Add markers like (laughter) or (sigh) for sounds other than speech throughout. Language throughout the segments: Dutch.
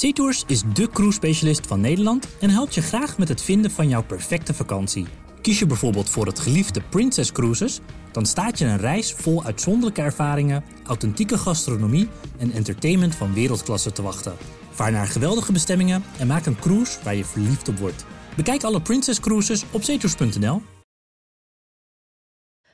SeaTours is de cruise-specialist van Nederland en helpt je graag met het vinden van jouw perfecte vakantie. Kies je bijvoorbeeld voor het geliefde Princess Cruises, dan staat je een reis vol uitzonderlijke ervaringen, authentieke gastronomie en entertainment van wereldklasse te wachten. Vaar naar geweldige bestemmingen en maak een cruise waar je verliefd op wordt. Bekijk alle Princess Cruises op zeetours.nl.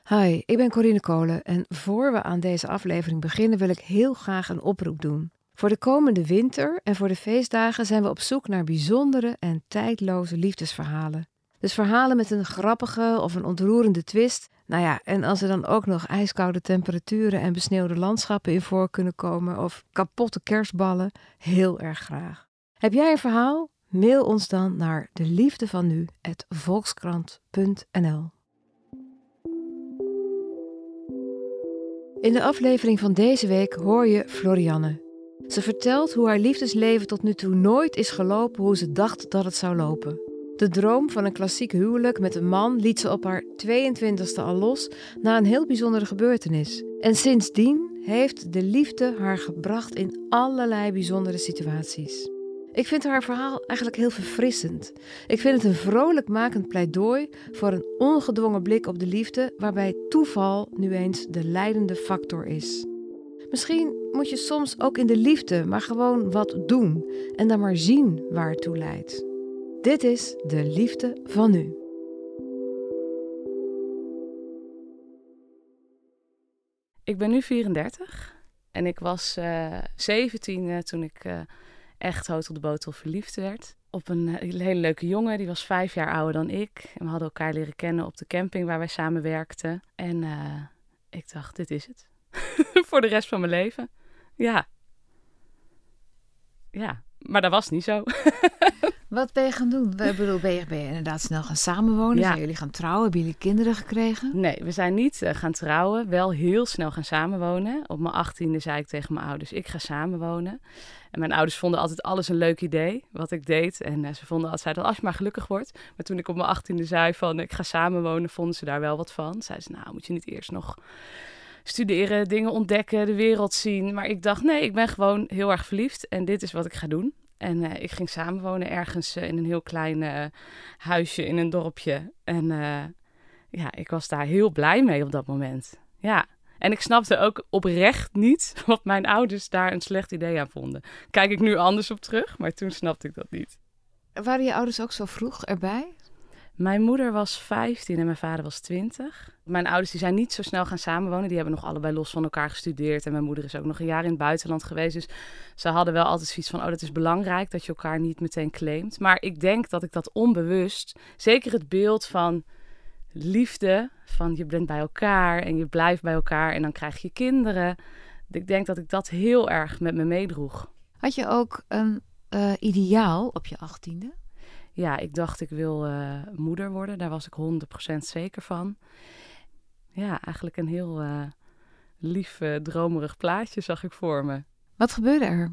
Hi, ik ben Corine Kolen en voor we aan deze aflevering beginnen wil ik heel graag een oproep doen. Voor de komende winter en voor de feestdagen zijn we op zoek naar bijzondere en tijdloze liefdesverhalen. Dus verhalen met een grappige of een ontroerende twist. Nou ja, en als er dan ook nog ijskoude temperaturen en besneeuwde landschappen in voor kunnen komen of kapotte kerstballen, heel erg graag. Heb jij een verhaal? Mail ons dan naar de liefde van nu volkskrant.nl. In de aflevering van deze week hoor je Florianne. Ze vertelt hoe haar liefdesleven tot nu toe nooit is gelopen hoe ze dacht dat het zou lopen. De droom van een klassiek huwelijk met een man liet ze op haar 22e al los na een heel bijzondere gebeurtenis. En sindsdien heeft de liefde haar gebracht in allerlei bijzondere situaties. Ik vind haar verhaal eigenlijk heel verfrissend. Ik vind het een vrolijk makend pleidooi voor een ongedwongen blik op de liefde, waarbij toeval nu eens de leidende factor is. Misschien moet je soms ook in de liefde maar gewoon wat doen en dan maar zien waar het toe leidt. Dit is de liefde van nu. Ik ben nu 34 en ik was uh, 17 uh, toen ik uh, echt hout op de botel verliefd werd. Op een hele leuke jongen, die was vijf jaar ouder dan ik. En we hadden elkaar leren kennen op de camping waar wij samen werkten. En ik dacht, dit is het. Voor de rest van mijn leven. Ja. Ja, maar dat was niet zo. (laughs) Wat ben je gaan doen? Ik bedoel, ben je, ben je inderdaad snel gaan samenwonen? Zijn jullie gaan trouwen? Hebben jullie kinderen gekregen? Nee, we zijn niet uh, gaan trouwen. Wel heel snel gaan samenwonen. Op mijn achttiende zei ik tegen mijn ouders, ik ga samenwonen. En mijn ouders vonden altijd alles een leuk idee, wat ik deed. En uh, ze vonden altijd, als je maar gelukkig wordt. Maar toen ik op mijn achttiende zei van, ik ga samenwonen, vonden ze daar wel wat van. Zeiden ze, nou, moet je niet eerst nog studeren, dingen ontdekken, de wereld zien. Maar ik dacht, nee, ik ben gewoon heel erg verliefd en dit is wat ik ga doen. En uh, ik ging samenwonen ergens uh, in een heel klein uh, huisje in een dorpje. En ja, ik was daar heel blij mee op dat moment. Ja. En ik snapte ook oprecht niet (laughs) wat mijn ouders daar een slecht idee aan vonden. Kijk ik nu anders op terug, maar toen snapte ik dat niet. Waren je ouders ook zo vroeg erbij? Mijn moeder was 15 en mijn vader was 20. Mijn ouders die zijn niet zo snel gaan samenwonen. Die hebben nog allebei los van elkaar gestudeerd. En mijn moeder is ook nog een jaar in het buitenland geweest. Dus ze hadden wel altijd zoiets van: oh, dat is belangrijk dat je elkaar niet meteen claimt. Maar ik denk dat ik dat onbewust, zeker het beeld van liefde, van je bent bij elkaar en je blijft bij elkaar en dan krijg je kinderen. Ik denk dat ik dat heel erg met me meedroeg. Had je ook een uh, ideaal op je achttiende? Ja, ik dacht ik wil uh, moeder worden. Daar was ik 100% zeker van. Ja, eigenlijk een heel uh, lief, uh, dromerig plaatje zag ik voor me. Wat gebeurde er?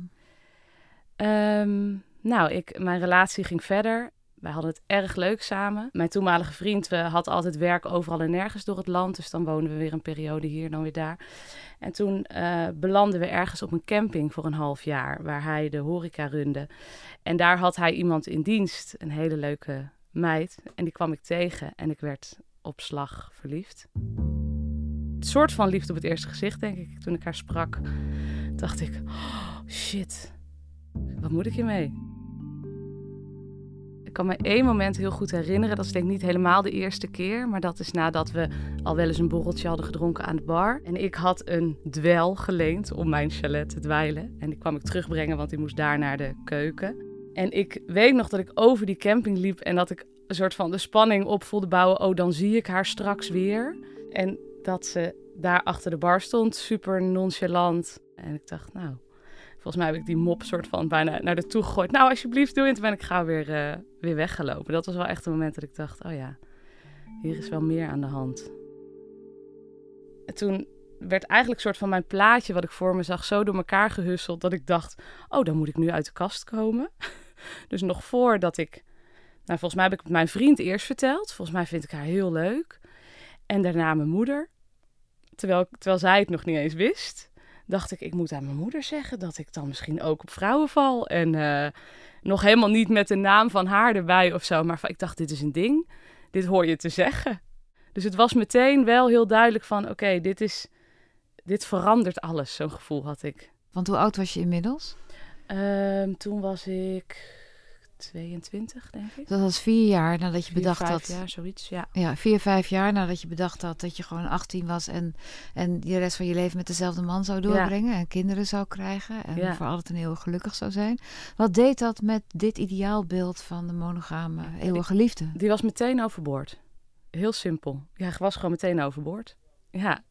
Um, nou, ik, mijn relatie ging verder. Wij hadden het erg leuk samen. Mijn toenmalige vriend we had altijd werk overal en nergens door het land. Dus dan woonden we weer een periode hier, dan weer daar. En toen uh, belanden we ergens op een camping voor een half jaar, waar hij de horeca runde. En daar had hij iemand in dienst, een hele leuke meid. En die kwam ik tegen en ik werd op slag verliefd. Een soort van liefde op het eerste gezicht, denk ik. Toen ik haar sprak, dacht ik, oh, shit, wat moet ik hiermee? Ik kan me één moment heel goed herinneren. Dat is denk ik niet helemaal de eerste keer. Maar dat is nadat we al wel eens een borreltje hadden gedronken aan de bar. En ik had een dwel geleend om mijn chalet te dweilen. En die kwam ik terugbrengen, want die moest daar naar de keuken. En ik weet nog dat ik over die camping liep en dat ik een soort van de spanning op voelde bouwen. Oh, dan zie ik haar straks weer. En dat ze daar achter de bar stond, super nonchalant. En ik dacht, nou, Volgens mij heb ik die mop soort van bijna naar de toe gegooid. Nou, alsjeblieft, doe het. En ben ik gauw weer, uh, weer weggelopen. Dat was wel echt een moment dat ik dacht, oh ja, hier is wel meer aan de hand. En toen werd eigenlijk soort van mijn plaatje wat ik voor me zag zo door elkaar gehusseld dat ik dacht, oh, dan moet ik nu uit de kast komen. (laughs) dus nog voordat ik, nou, volgens mij heb ik het mijn vriend eerst verteld. Volgens mij vind ik haar heel leuk. En daarna mijn moeder, terwijl, terwijl zij het nog niet eens wist. Dacht ik, ik moet aan mijn moeder zeggen dat ik dan misschien ook op vrouwen val. En eh, nog helemaal niet met de naam van haar erbij of zo. Maar ik dacht, dit is een ding. Dit hoor je te zeggen. Dus het was meteen wel heel duidelijk van, oké, dit is, dit verandert alles. Zo'n gevoel had ik. Want hoe oud was je inmiddels? Ehm, toen was ik 22, denk ik. Dat was vier jaar nadat je Vier, bedacht vijf had. jaar, zoiets, ja. Ja, vier, vijf jaar nadat je bedacht had dat je gewoon 18 was en, en de rest van je leven met dezelfde man zou doorbrengen en kinderen zou krijgen en Ja. voor altijd en eeuwig gelukkig zou zijn. Wat deed dat met dit ideaalbeeld van de monogame eeuwige liefde? Die was meteen overboord. Heel simpel. Ja, hij was gewoon meteen overboord. Ja,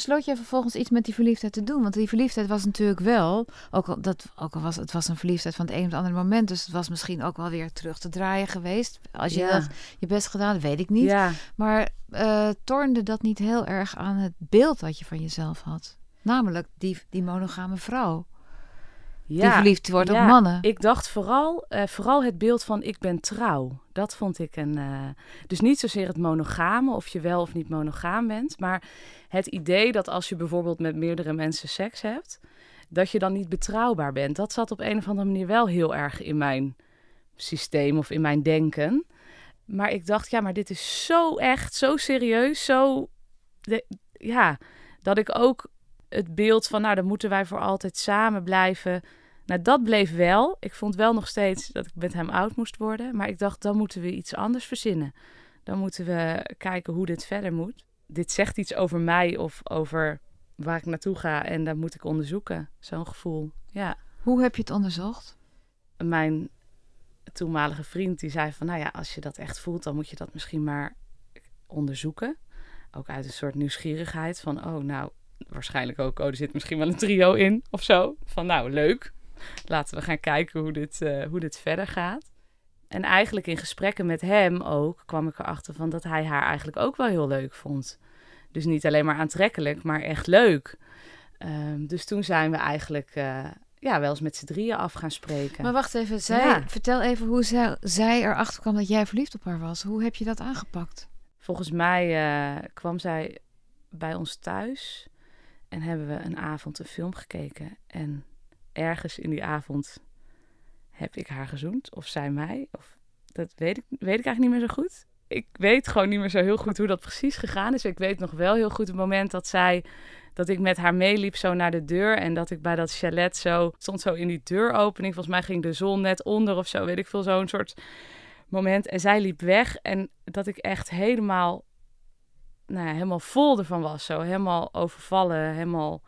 Besloot je vervolgens iets met die verliefdheid te doen? Want die verliefdheid was natuurlijk wel, ook al, dat, ook al was het was een verliefdheid van het een op het andere moment, dus het was misschien ook wel weer terug te draaien geweest. Als je Ja. dat je best gedaan, weet ik niet. ja. Maar eh tornde dat niet heel erg aan het beeld dat je van jezelf had? Namelijk die, die monogame vrouw. Ja. die verliefd wordt ja. op mannen. Ik dacht vooral, eh, vooral het beeld van ik ben trouw. Dat vond ik een. eh, dus niet zozeer het monogame, of je wel of niet monogaam bent. Maar het idee dat als je bijvoorbeeld met meerdere mensen seks hebt, dat je dan niet betrouwbaar bent. Dat zat op een of andere manier wel heel erg in mijn systeem of in mijn denken. Maar ik dacht, ja, maar dit is zo echt, zo serieus, zo. de- ja, dat ik ook het beeld van, nou, dan moeten wij voor altijd samen blijven. Nou, dat bleef wel. Ik vond wel nog steeds dat ik met hem oud moest worden. Maar ik dacht, dan moeten we iets anders verzinnen. Dan moeten we kijken hoe dit verder moet. Dit zegt iets over mij of over waar ik naartoe ga. En dat moet ik onderzoeken. Zo'n gevoel. Ja. Hoe heb je het onderzocht? Mijn toenmalige vriend die zei van... Nou ja, als je dat echt voelt, dan moet je dat misschien maar onderzoeken. Ook uit een soort nieuwsgierigheid van... Oh, nou, waarschijnlijk ook... Oh, er zit misschien wel een trio in of zo. Van nou, leuk. Laten we gaan kijken hoe dit, eh, hoe dit verder gaat. En eigenlijk in gesprekken met hem ook kwam ik erachter van dat hij haar eigenlijk ook wel heel leuk vond. Dus niet alleen maar aantrekkelijk, maar echt leuk. Ehm, dus toen zijn we eigenlijk eh, ja, wel eens met z'n drieën af gaan spreken. Maar wacht even, zij, Ja. vertel even hoe zij, zij erachter kwam dat jij verliefd op haar was. Hoe heb je dat aangepakt? Volgens mij eh, kwam zij bij ons thuis en hebben we een avond een film gekeken. En ergens in die avond heb ik haar gezoend, of zij mij. Of, dat weet ik, weet ik eigenlijk niet meer zo goed. Ik weet gewoon niet meer zo heel goed hoe dat precies gegaan is. Ik weet nog wel heel goed het moment dat zij dat ik met haar meeliep zo naar de deur en dat ik bij dat chalet zo stond zo in die deuropening. Volgens mij ging de zon net onder of zo, weet ik veel, zo'n soort moment. En zij liep weg en dat ik echt helemaal, nou ja, helemaal vol ervan was. Zo helemaal overvallen, helemaal,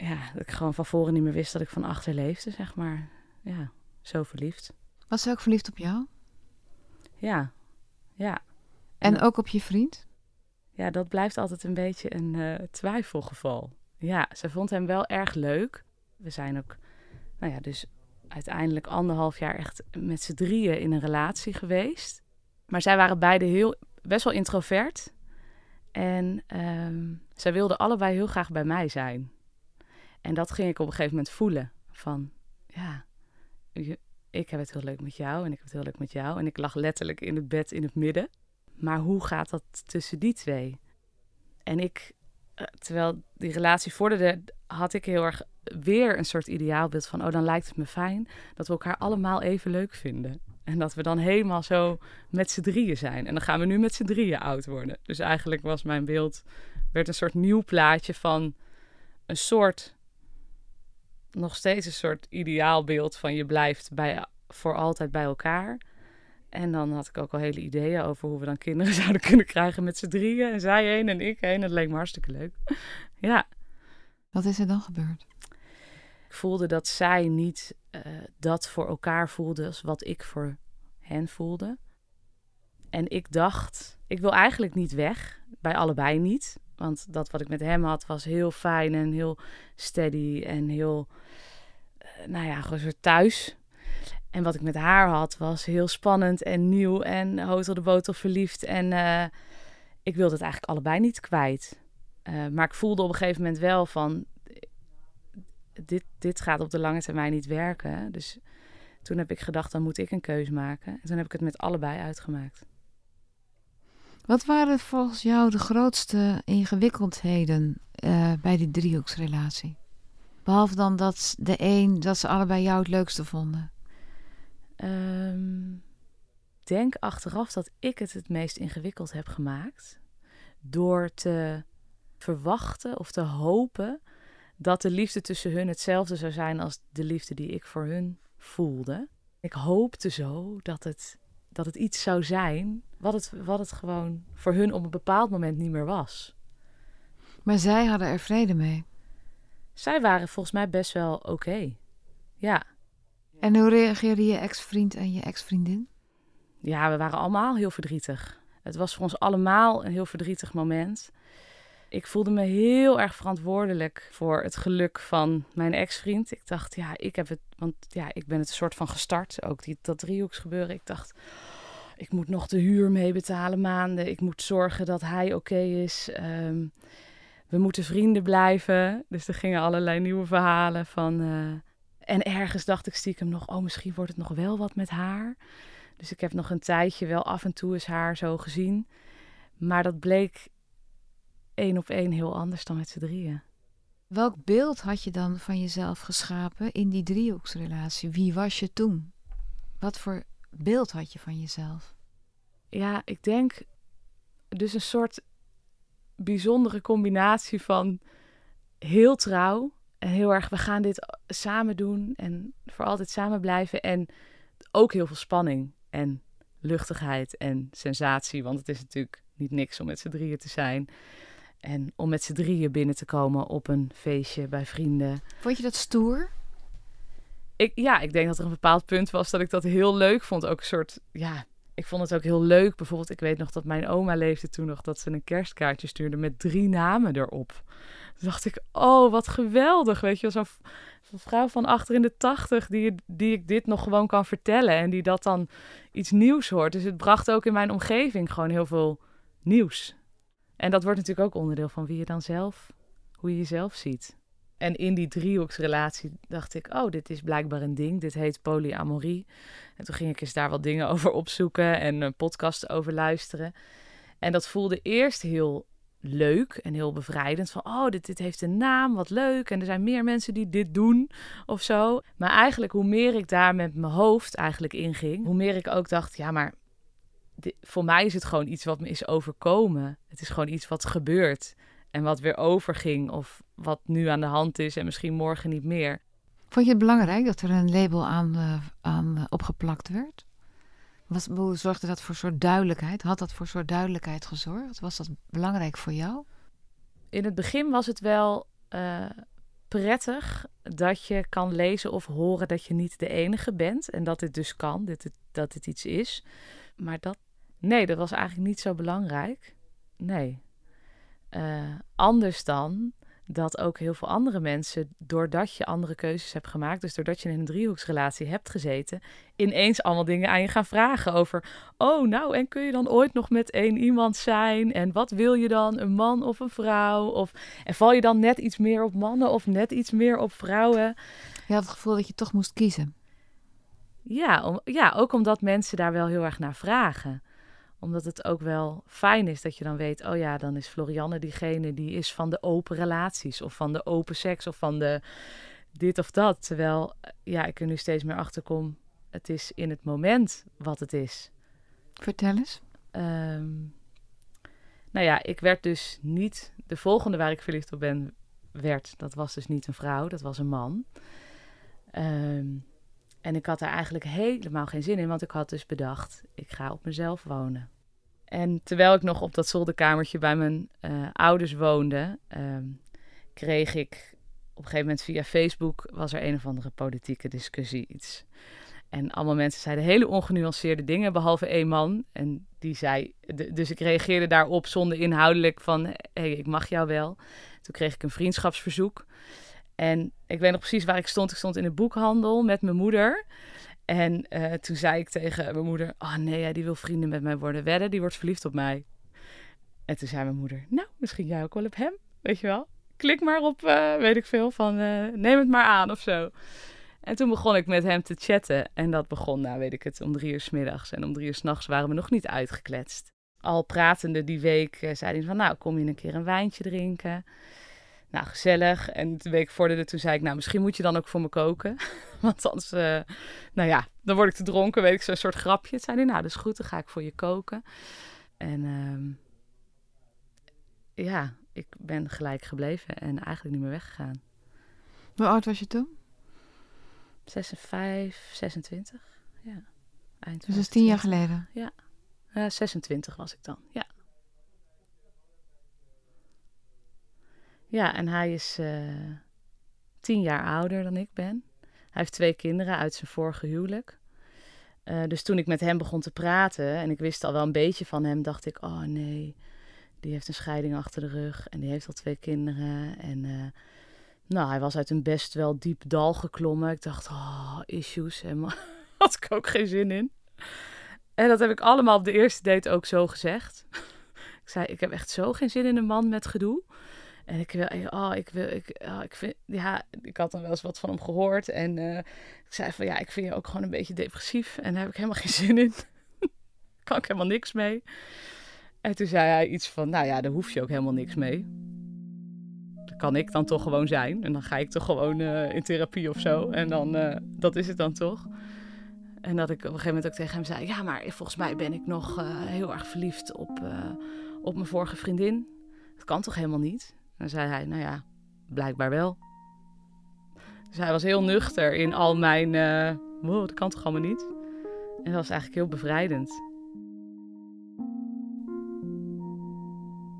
ja, dat ik gewoon van voren niet meer wist dat ik van achter leefde, zeg maar. Ja, zo verliefd. Was ze ook verliefd op jou? Ja, ja. En ook op je vriend? Ja, dat blijft altijd een beetje een eh, twijfelgeval. Ja, ze vond hem wel erg leuk. We zijn ook, nou ja, dus uiteindelijk anderhalf jaar echt met z'n drieën in een relatie geweest. Maar zij waren beide heel, best wel introvert. En ehm, zij wilden allebei heel graag bij mij zijn. En dat ging ik op een gegeven moment voelen. Van, ja, ik heb het heel leuk met jou en ik heb het heel leuk met jou. En ik lag letterlijk in het bed in het midden. Maar hoe gaat dat tussen die twee? En ik, eh, terwijl die relatie vorderde, had ik heel erg weer een soort ideaalbeeld van: oh, dan lijkt het me fijn dat we elkaar allemaal even leuk vinden. En dat we dan helemaal zo met z'n drieën zijn. En dan gaan we nu met z'n drieën oud worden. Dus eigenlijk was mijn beeld, werd een soort nieuw plaatje van een soort, nog steeds een soort ideaalbeeld van je blijft bij, voor altijd bij elkaar. En dan had ik ook al hele ideeën over hoe we dan kinderen (laughs) zouden kunnen krijgen met z'n drieën. En zij één en ik één. Dat leek me hartstikke leuk. (laughs) Ja, Wat is er dan gebeurd? ik voelde dat zij niet eh, dat voor elkaar voelde als wat ik voor hen voelde. En ik dacht, ik wil eigenlijk niet weg. Bij allebei niet. Want dat wat ik met hem had was heel fijn en heel steady en heel, eh, nou ja, gewoon zo thuis. En wat ik met haar had was heel spannend en nieuw en hotel de botel verliefd. En eh, ik wilde het eigenlijk allebei niet kwijt. Eh, maar ik voelde op een gegeven moment wel van, dit, dit gaat op de lange termijn niet werken. Dus toen heb ik gedacht, dan moet ik een keus maken. En toen heb ik het met allebei uitgemaakt. Wat waren volgens jou de grootste ingewikkeldheden uh, bij die driehoeksrelatie? Behalve dan dat de een, dat ze allebei jou het leukste vonden. Um, denk achteraf dat ik het het meest ingewikkeld heb gemaakt. Door te verwachten of te hopen dat de liefde tussen hun hetzelfde zou zijn als de liefde die ik voor hun voelde. Ik hoopte zo dat het, dat het iets zou zijn wat het, wat het gewoon voor hun op een bepaald moment niet meer was. Maar zij hadden er vrede mee. Zij waren volgens mij best wel oké. Ja. En hoe reageerde je ex-vriend en je ex-vriendin? Ja, we waren allemaal heel verdrietig. Het was voor ons allemaal een heel verdrietig moment. Ik voelde me heel erg verantwoordelijk voor het geluk van mijn ex-vriend. Ik dacht, ja, ik heb het, want ja, ik ben het soort van gestart. Ook die, dat driehoeksgebeuren. Ik dacht, ik moet nog de huur mee betalen maanden. Ik moet zorgen dat hij oké is. Ehm, we moeten vrienden blijven. Dus er gingen allerlei nieuwe verhalen van. Eh, en ergens dacht ik stiekem nog, oh, misschien wordt het nog wel wat met haar. Dus ik heb nog een tijdje wel af en toe eens haar zo gezien. Maar dat bleek één op één heel anders dan met z'n drieën. Welk beeld had je dan van jezelf geschapen in die driehoeksrelatie? Wie was je toen? Wat voor beeld had je van jezelf? Ja, ik denk dus een soort bijzondere combinatie van heel trouw en heel erg we gaan dit samen doen en voor altijd samen blijven en ook heel veel spanning en luchtigheid en sensatie, want het is natuurlijk niet niks om met z'n drieën te zijn. En om met z'n drieën binnen te komen op een feestje bij vrienden. Vond je dat stoer? Ik, ja, ik denk dat er een bepaald punt was dat ik dat heel leuk vond. Ook een soort, ja, ik vond het ook heel leuk. Bijvoorbeeld, ik weet nog dat mijn oma leefde toen nog dat ze een kerstkaartje stuurde met drie namen erop. Toen dacht ik, oh, wat geweldig. Weet je, zo'n vrouw van achter in de tachtig die, die ik dit nog gewoon kan vertellen. En die dat dan iets nieuws hoort. Dus het bracht ook in mijn omgeving gewoon heel veel nieuws. En dat wordt natuurlijk ook onderdeel van wie je dan zelf, hoe je jezelf ziet. En in die driehoeksrelatie dacht ik, oh, dit is blijkbaar een ding. Dit heet polyamorie. En toen ging ik eens daar wat dingen (laughs) over opzoeken en een podcast over luisteren. En dat voelde eerst heel leuk en heel bevrijdend. Van, oh, dit, dit heeft een naam, wat leuk. En er zijn meer mensen die dit doen of zo. Maar eigenlijk, hoe meer ik daar met mijn hoofd eigenlijk inging, hoe meer ik ook dacht, ja, maar voor mij is het gewoon iets wat me is overkomen. Het is gewoon iets wat gebeurt en wat weer overging of wat nu aan de hand is en misschien morgen niet meer. Vond je het belangrijk dat er een label aan, uh, aan uh, opgeplakt werd? Was, zorgde dat voor soort duidelijkheid? Had dat voor soort duidelijkheid gezorgd? Was dat belangrijk voor jou? In het begin was het wel uh, prettig dat je kan lezen of horen dat je niet de enige bent en dat dit dus kan, dit, dat dit iets is. Maar dat Nee, dat was eigenlijk niet zo belangrijk. Nee. Uh, anders dan dat ook heel veel andere mensen, doordat je andere keuzes hebt gemaakt, dus doordat je in een driehoeksrelatie hebt gezeten, ineens allemaal dingen aan je gaan vragen over, oh nou, en kun je dan ooit nog met één iemand zijn? En wat wil je dan, een man of een vrouw? Of, en val je dan net iets meer op mannen of net iets meer op vrouwen? Je had het gevoel dat je toch moest kiezen. Ja, om, ja, ook omdat mensen daar wel heel erg naar vragen omdat het ook wel fijn is dat je dan weet, oh ja, dan is Florianne diegene die is van de open relaties of van de open seks of van de dit of dat. Terwijl, eh, ja, ik er nu steeds meer achter kom, het is in het moment wat het is. Vertel eens. Um, nou ja, ik werd dus niet, de volgende waar ik verliefd op ben, werd, dat was dus niet een vrouw, dat was een man. Um, en ik had daar eigenlijk helemaal geen zin in, want ik had dus bedacht, ik ga op mezelf wonen. En terwijl ik nog op dat zolderkamertje bij mijn uh, ouders woonde, ehm, kreeg ik op een gegeven moment via Facebook, was er een of andere politieke discussie iets. En allemaal mensen zeiden hele ongenuanceerde dingen, behalve één man. En die zei, dus ik reageerde daarop zonder inhoudelijk van, hé, hey, ik mag jou wel. Toen kreeg ik een vriendschapsverzoek. En ik weet nog precies waar ik stond. Ik stond in de boekhandel met mijn moeder. En uh, toen zei ik tegen mijn moeder: Oh nee, die wil vrienden met mij worden. Wedden, die wordt verliefd op mij. En toen zei mijn moeder: Nou, misschien jij ook wel op hem. Weet je wel? Klik maar op, uh, weet ik veel, van uh, neem het maar aan of zo. En toen begon ik met hem te chatten. En dat begon, nou weet ik het, om drie uur s middags. En om drie uur s'nachts waren we nog niet uitgekletst. al pratende die week zei hij van, nou, kom je een keer een wijntje drinken? Nou, gezellig. En de week vorderde, toen zei ik, nou, misschien moet je dan ook voor me koken. (laughs) Want anders, uh, nou ja, dan word ik te dronken, weet ik, zo'n soort grapje. Toen zei hij, nou, dat is goed, dan ga ik voor je koken. En uh, ja, ik ben gelijk gebleven en eigenlijk niet meer weggegaan. Hoe oud was je toen? 56, 26, ja. Eind dus dat is tien jaar geleden? Ja. Uh, 26 was ik dan, ja. Ja, en hij is uh, tien jaar ouder dan ik ben. Hij heeft twee kinderen uit zijn vorige huwelijk. Uh, dus toen ik met hem begon te praten en ik wist al wel een beetje van hem, dacht ik: oh nee, die heeft een scheiding achter de rug en die heeft al twee kinderen. En uh, nou, hij was uit een best wel diep dal geklommen. Ik dacht: oh, issues. En (laughs) had ik ook geen zin in. En dat heb ik allemaal op de eerste date ook zo gezegd. (laughs) ik zei: ik heb echt zo geen zin in een man met gedoe. En ik wil, oh, ik wil, ik, oh, ik vind, ja, ik had dan wel eens wat van hem gehoord. En uh, ik zei van, ja, ik vind je ook gewoon een beetje depressief. En daar heb ik helemaal geen (laughs) zin in. kan ik helemaal niks mee. En toen zei hij iets van, nou ja, daar hoef je ook helemaal niks mee. Dat kan ik dan toch gewoon zijn. En dan ga ik toch gewoon uh, in therapie of zo. En dan, uh, dat is het dan toch. En dat ik op een gegeven moment ook tegen hem zei, ja, maar volgens mij ben ik nog heel erg verliefd op, op mijn vorige vriendin. Dat kan toch helemaal niet? Dan zei hij, nou ja, blijkbaar wel. Dus hij was heel nuchter in al mijn, uh, dat kan toch allemaal niet? En dat was eigenlijk heel bevrijdend.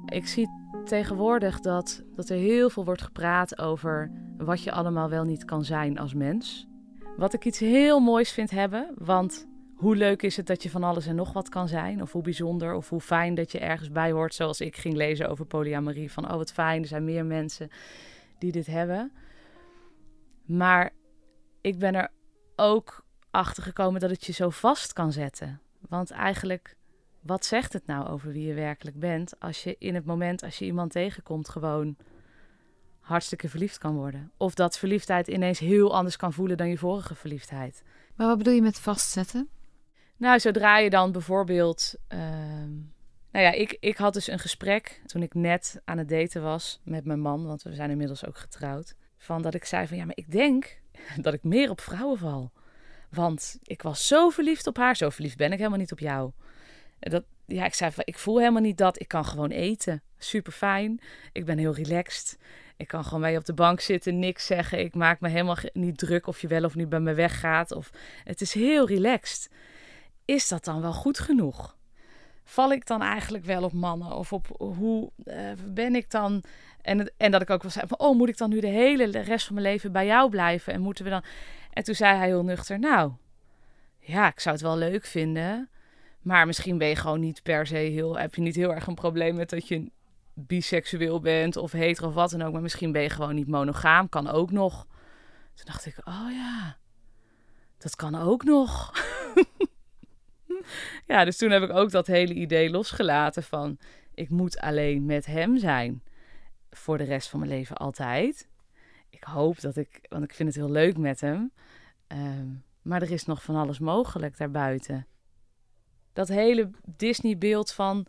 Ik zie tegenwoordig dat, dat er heel veel wordt gepraat over wat je allemaal wel niet kan zijn als mens. Wat ik iets heel moois vind hebben, want hoe leuk is het dat je van alles en nog wat kan zijn? Of hoe bijzonder of hoe fijn dat je ergens bij hoort, zoals ik ging lezen over polyamorie. Van oh wat fijn, er zijn meer mensen die dit hebben. Maar ik ben er ook achter gekomen dat het je zo vast kan zetten. Want eigenlijk, wat zegt het nou over wie je werkelijk bent als je in het moment, als je iemand tegenkomt, gewoon hartstikke verliefd kan worden? Of dat verliefdheid ineens heel anders kan voelen dan je vorige verliefdheid. Maar wat bedoel je met vastzetten? Nou, zodra je dan bijvoorbeeld. Uh, nou ja, ik, ik had dus een gesprek toen ik net aan het daten was met mijn man, want we zijn inmiddels ook getrouwd. Van dat ik zei van ja, maar ik denk (laughs) dat ik meer op vrouwen val. Want ik was zo verliefd op haar, zo verliefd ben ik helemaal niet op jou. Dat, ja, ik zei van ik voel helemaal niet dat. Ik kan gewoon eten. Super fijn. Ik ben heel relaxed. Ik kan gewoon je op de bank zitten, niks zeggen. Ik maak me helemaal niet druk of je wel of niet bij me weggaat. Of, het is heel relaxed is dat dan wel goed genoeg? Val ik dan eigenlijk wel op mannen? Of op hoe uh, ben ik dan? En, en dat ik ook wel zei van, oh, moet ik dan nu de hele rest van mijn leven bij jou blijven? En moeten we dan... En toen zei hij heel nuchter, nou, ja, ik zou het wel leuk vinden. Maar misschien ben je gewoon niet per se heel... Heb je niet heel erg een probleem met dat je biseksueel bent of hetero of wat dan ook. Maar misschien ben je gewoon niet monogaam. Kan ook nog. Toen dacht ik, oh ja, dat kan ook nog. (laughs) ja, dus toen heb ik ook dat hele idee losgelaten van ik moet alleen met hem zijn voor de rest van mijn leven altijd. Ik hoop dat ik, want ik vind het heel leuk met hem. Ehm, maar er is nog van alles mogelijk daarbuiten. Dat hele Disney-beeld van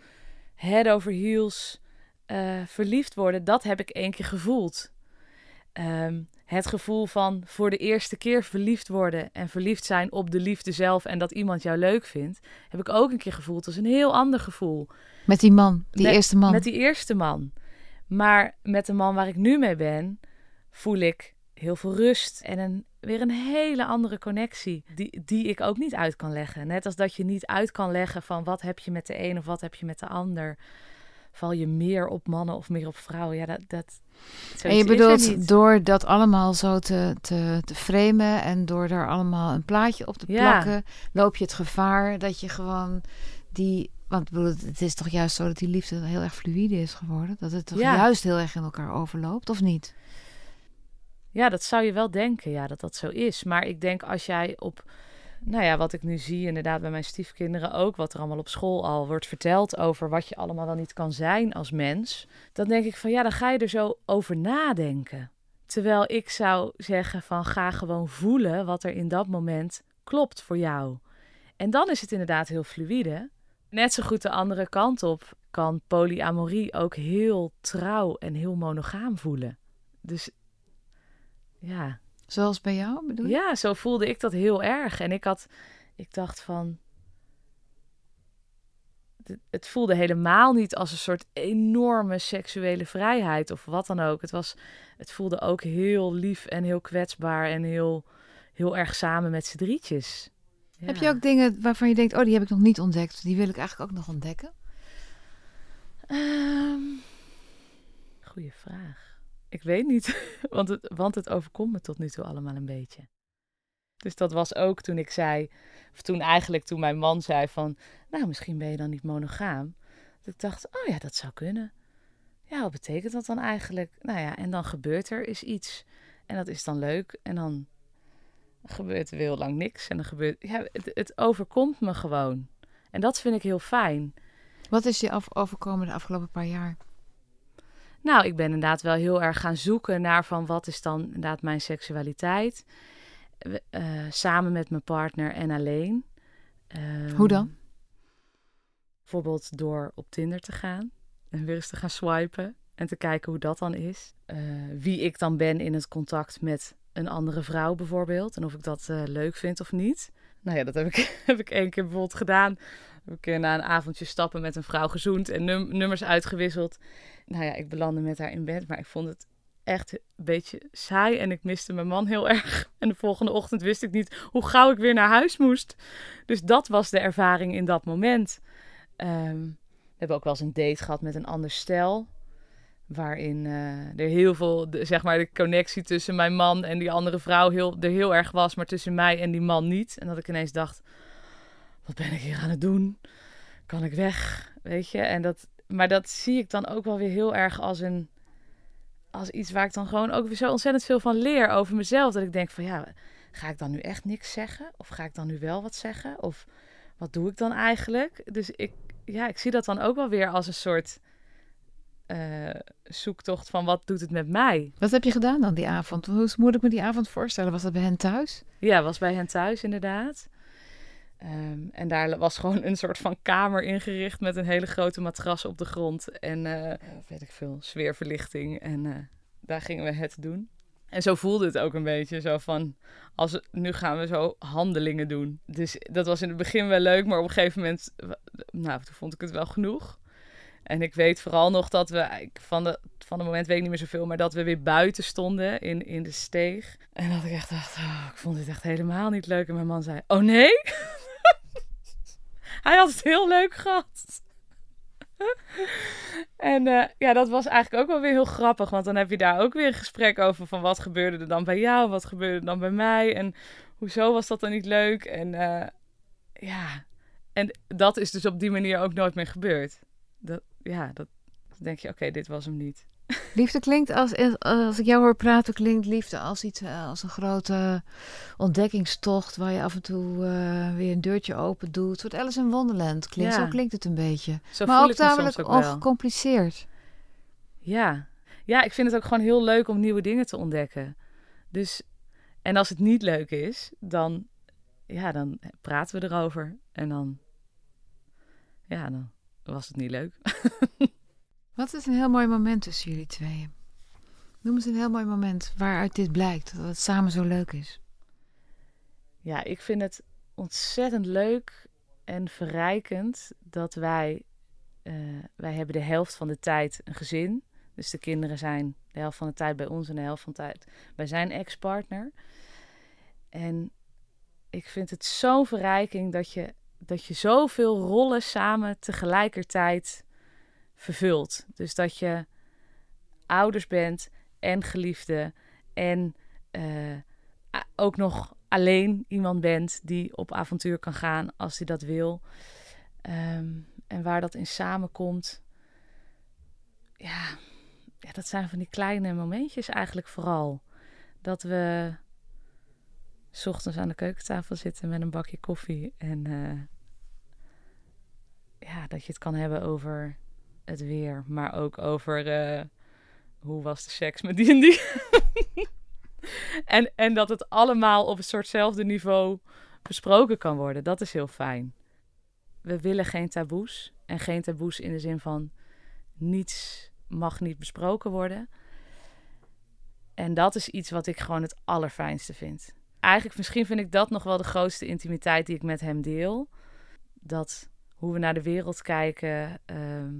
head over heels uh, verliefd worden, dat heb ik één keer gevoeld. Um, het gevoel van voor de eerste keer verliefd worden en verliefd zijn op de liefde zelf en dat iemand jou leuk vindt, heb ik ook een keer gevoeld. Dat is een heel ander gevoel. Met die man, die eerste man. Met die eerste man. Maar met de man waar ik nu mee ben, voel ik heel veel rust en een, weer een hele andere connectie die, die ik ook niet uit kan leggen. Net als dat je niet uit kan leggen van wat heb je met de een of wat heb je met de ander val je meer op mannen of meer op vrouwen? Ja, dat. dat en je bedoelt door dat allemaal zo te, te, te framen en door daar allemaal een plaatje op te plakken, loop je het gevaar dat je gewoon die. Want het is toch juist zo dat die liefde heel erg fluïde is geworden? Dat het toch juist heel erg in elkaar overloopt, of niet? Ja, dat zou je wel denken, ja, dat dat zo is. Maar ik denk als jij op nou ja, wat ik nu zie, inderdaad bij mijn stiefkinderen ook, wat er allemaal op school al wordt verteld over wat je allemaal wel niet kan zijn als mens, dan denk ik van ja, dan ga je er zo over nadenken. Terwijl ik zou zeggen van ga gewoon voelen wat er in dat moment klopt voor jou. En dan is het inderdaad heel fluïde, net zo goed de andere kant op kan polyamorie ook heel trouw en heel monogaam voelen. Dus ja. Zoals bij jou, bedoel je? Ja, zo voelde ik dat heel erg. En ik had, ik dacht van, het voelde helemaal niet als een soort enorme seksuele vrijheid of wat dan ook. Het, was, het voelde ook heel lief en heel kwetsbaar en heel, heel erg samen met z'n drietjes. Heb je ook dingen waarvan je denkt, oh, die heb ik nog niet ontdekt. Die wil ik eigenlijk ook nog ontdekken? Um, goeie vraag. Ik weet niet, (laughs) want het, want het overkomt me tot nu toe allemaal een beetje. Dus dat was ook toen ik zei, of toen eigenlijk toen mijn man zei van, nou misschien ben je dan niet monogaam. Dat ik dacht, oh ja, dat zou kunnen. Ja, wat betekent dat dan eigenlijk? Nou ja, en dan gebeurt er is iets. En dat is dan leuk. En dan gebeurt er heel lang niks. En dan gebeurt, ja, het, het overkomt me gewoon. En dat vind ik heel fijn. Wat is je overkomen de afgelopen paar jaar? Nou, ik ben inderdaad wel heel erg gaan zoeken naar van wat is dan inderdaad mijn seksualiteit. Uh, samen met mijn partner en alleen. Um, Hoe dan? Bijvoorbeeld door op Tinder te gaan en weer eens te gaan swipen en te kijken hoe dat dan is. Uh, wie ik dan ben in het contact met een andere vrouw bijvoorbeeld. En of ik dat uh, leuk vind of niet. Nou ja, dat heb ik, (laughs) heb ik één keer bijvoorbeeld gedaan. Heb ik na een avondje stappen met een vrouw gezoend en num nummers uitgewisseld. Nou ja, ik belandde met haar in bed, maar ik vond het echt een beetje saai en ik miste mijn man heel (laughs) erg. En de volgende ochtend wist ik niet hoe gauw ik weer naar huis moest. Dus dat was de ervaring in dat moment. Um, we hebben ook wel eens een date gehad met een ander stel. Waarin uh, er heel veel, de, zeg maar, de connectie tussen mijn man en die andere vrouw heel, er heel erg was, maar tussen mij en die man niet. En dat ik ineens dacht: wat ben ik hier aan het doen? Kan ik weg? Weet je? En dat, maar dat zie ik dan ook wel weer heel erg als een als iets waar ik dan gewoon ook weer zo ontzettend veel van leer over mezelf. Dat ik denk van ja, ga ik dan nu echt niks zeggen? Of ga ik dan nu wel wat zeggen? Of wat doe ik dan eigenlijk? Dus ik, ja, ik zie dat dan ook wel weer als een soort uh, zoektocht van wat doet het met mij. Wat heb je gedaan dan die avond? Hoe moet ik me die avond voorstellen? Was dat bij hen thuis? Ja, was bij hen thuis inderdaad. Um, en daar was gewoon een soort van kamer ingericht met een hele grote matras op de grond. En uh, weet ik veel, sfeerverlichting. En uh, daar gingen we het doen. En zo voelde het ook een beetje. Zo van, als, nu gaan we zo handelingen doen. Dus dat was in het begin wel leuk, maar op een gegeven moment, nou, toen vond ik het wel genoeg. En ik weet vooral nog dat we, van, de, van het moment weet ik niet meer zoveel, maar dat we weer buiten stonden in, in de steeg. En dat ik echt dacht, oh, ik vond dit echt helemaal niet leuk. En mijn man zei, oh nee? (laughs) Hij had het heel leuk gehad. en uh, ja, dat was eigenlijk ook wel weer heel grappig. Want dan heb je daar ook weer een gesprek over van wat gebeurde er dan bij jou, wat gebeurde er dan bij mij en hoezo was dat dan niet leuk. En uh, ja, en dat is dus op die manier ook nooit meer gebeurd. Dat, ja, dat denk je, oké, dit was hem niet. Liefde klinkt als, als ik jou hoor praten, klinkt liefde als iets eh, als een grote ontdekkingstocht waar je af en toe uh, weer een deurtje open doet. Een soort Alice in Wonderland klinkt. Zo klinkt het een beetje. Zo maar ook tamelijk ongecompliceerd. Ja. ja, ik vind het ook gewoon heel leuk om nieuwe dingen te ontdekken. Dus, en als het niet leuk is, dan, ja, dan praten we erover. En dan, ja, dan was het niet leuk. (laughs) Wat is een heel mooi moment tussen jullie tweeën? Noem eens een heel mooi moment waaruit dit blijkt, dat het samen zo leuk is. Ja, ik vind het ontzettend leuk en verrijkend dat wij, uh, wij hebben de helft van de tijd een gezin. Dus de kinderen zijn de helft van de tijd bij ons en de helft van de tijd bij zijn ex-partner. En ik vind het zo'n verrijking dat je, dat je zoveel rollen samen tegelijkertijd vervult. Dus dat je ouders bent en geliefde en uh, ook nog alleen iemand bent die op avontuur kan gaan als hij dat wil. Um, en waar dat in samenkomt. Ja, ja, dat zijn van die kleine momentjes eigenlijk vooral. Dat we s ochtends aan de keukentafel zitten met een bakje koffie. En uh, ja, dat je het kan hebben over het weer, maar ook over uh, hoe was de seks met die en die. (laughs) en, en dat het allemaal op een soortzelfde niveau besproken kan worden. Dat is heel fijn. we willen geen taboes. En geen taboes in de zin van niets mag niet besproken worden. En dat is iets wat ik gewoon het allerfijnste vind. Eigenlijk, misschien vind ik dat nog wel de grootste intimiteit die ik met hem deel. Dat hoe we naar de wereld kijken, ehm,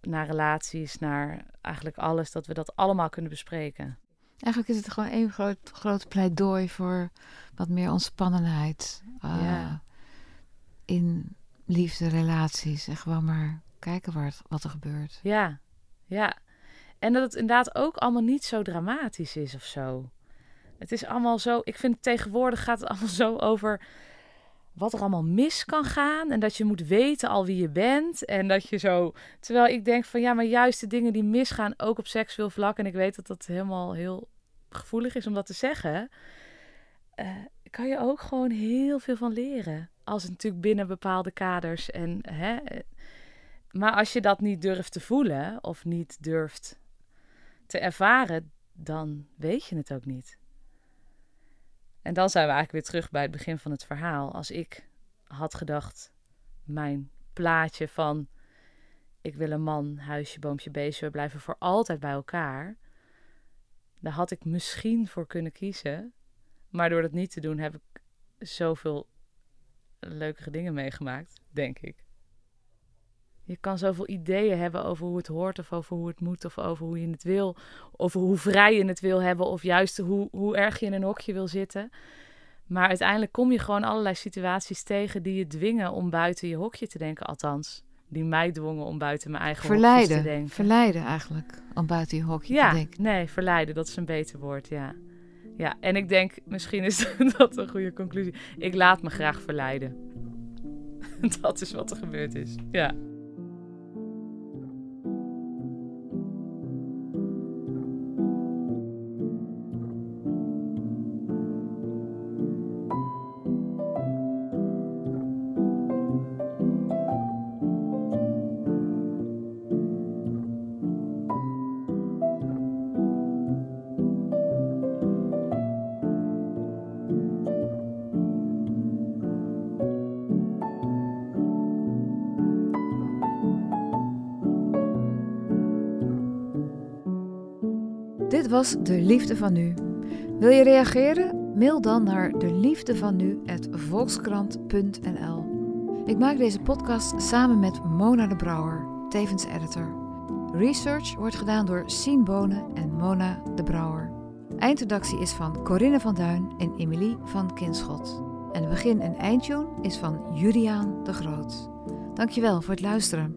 naar relaties, naar eigenlijk alles, dat we dat allemaal kunnen bespreken. Eigenlijk is het gewoon één groot, groot pleidooi voor wat meer ontspannenheid uh, in liefde, relaties. En gewoon maar kijken waar het, wat er gebeurt. Ja, ja. En dat het inderdaad ook allemaal niet zo dramatisch is of zo. Het is allemaal zo. Ik vind tegenwoordig gaat het (laughs) allemaal zo over wat er allemaal mis kan gaan. En dat je moet weten al wie je bent. En dat je zo. Terwijl ik denk van ja, maar juist de dingen die misgaan, ook op seksueel vlak. En ik weet dat dat helemaal heel gevoelig is om dat te zeggen. Uh, kan je ook gewoon heel veel van leren. Als het natuurlijk binnen bepaalde kaders. En, hè, maar als je dat niet durft te voelen of niet durft te ervaren, dan weet je het ook niet. En dan zijn we eigenlijk weer terug bij het begin van het verhaal. Als ik had gedacht, mijn plaatje van ik wil een man, huisje, boompje, beestje, we blijven voor altijd bij elkaar. Daar had ik misschien voor kunnen kiezen. Maar door dat niet te doen heb ik zoveel leukere dingen meegemaakt, denk ik. Je kan zoveel ideeën hebben over hoe het hoort, of over hoe het moet, of over hoe je het wil, over hoe vrij je het wil hebben, of juist hoe, hoe erg je in een hokje wil zitten. Maar uiteindelijk kom je gewoon allerlei situaties tegen die je dwingen om buiten je hokje te denken, althans. Die mij dwongen om buiten mijn eigen verleiden, te denken. Verleiden eigenlijk, om buiten je hokje ja, te denken. Nee, verleiden, dat is een beter woord, ja. Ja, en ik denk, misschien is (laughs) dat een goede conclusie. Ik laat me graag verleiden. (laughs) dat is wat er gebeurd is, ja. Was De Liefde van Nu. Wil je reageren? Mail dan naar deliefdevanu@volkskrant.nl. Ik maak deze podcast samen met Mona de Brouwer, tevens editor. Research wordt gedaan door Sien Bonen en Mona de Brouwer. Eindredactie is van Corinne van Duin en Emilie van Kinschot. En begin- en eindtune is van Juliaan de Groot. Dankjewel voor het luisteren.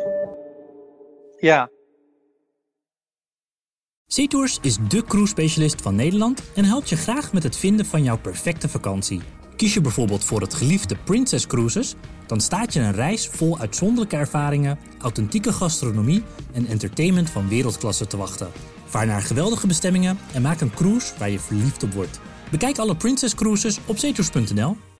ja. SeaTours is de cruise-specialist van Nederland en helpt je graag met het vinden van jouw perfecte vakantie. Kies je bijvoorbeeld voor het geliefde Princess Cruises, dan staat je een reis vol uitzonderlijke ervaringen, authentieke gastronomie en entertainment van wereldklasse te wachten. Vaar naar geweldige bestemmingen en maak een cruise waar je verliefd op wordt. Bekijk alle Princess Cruises op zeetours.nl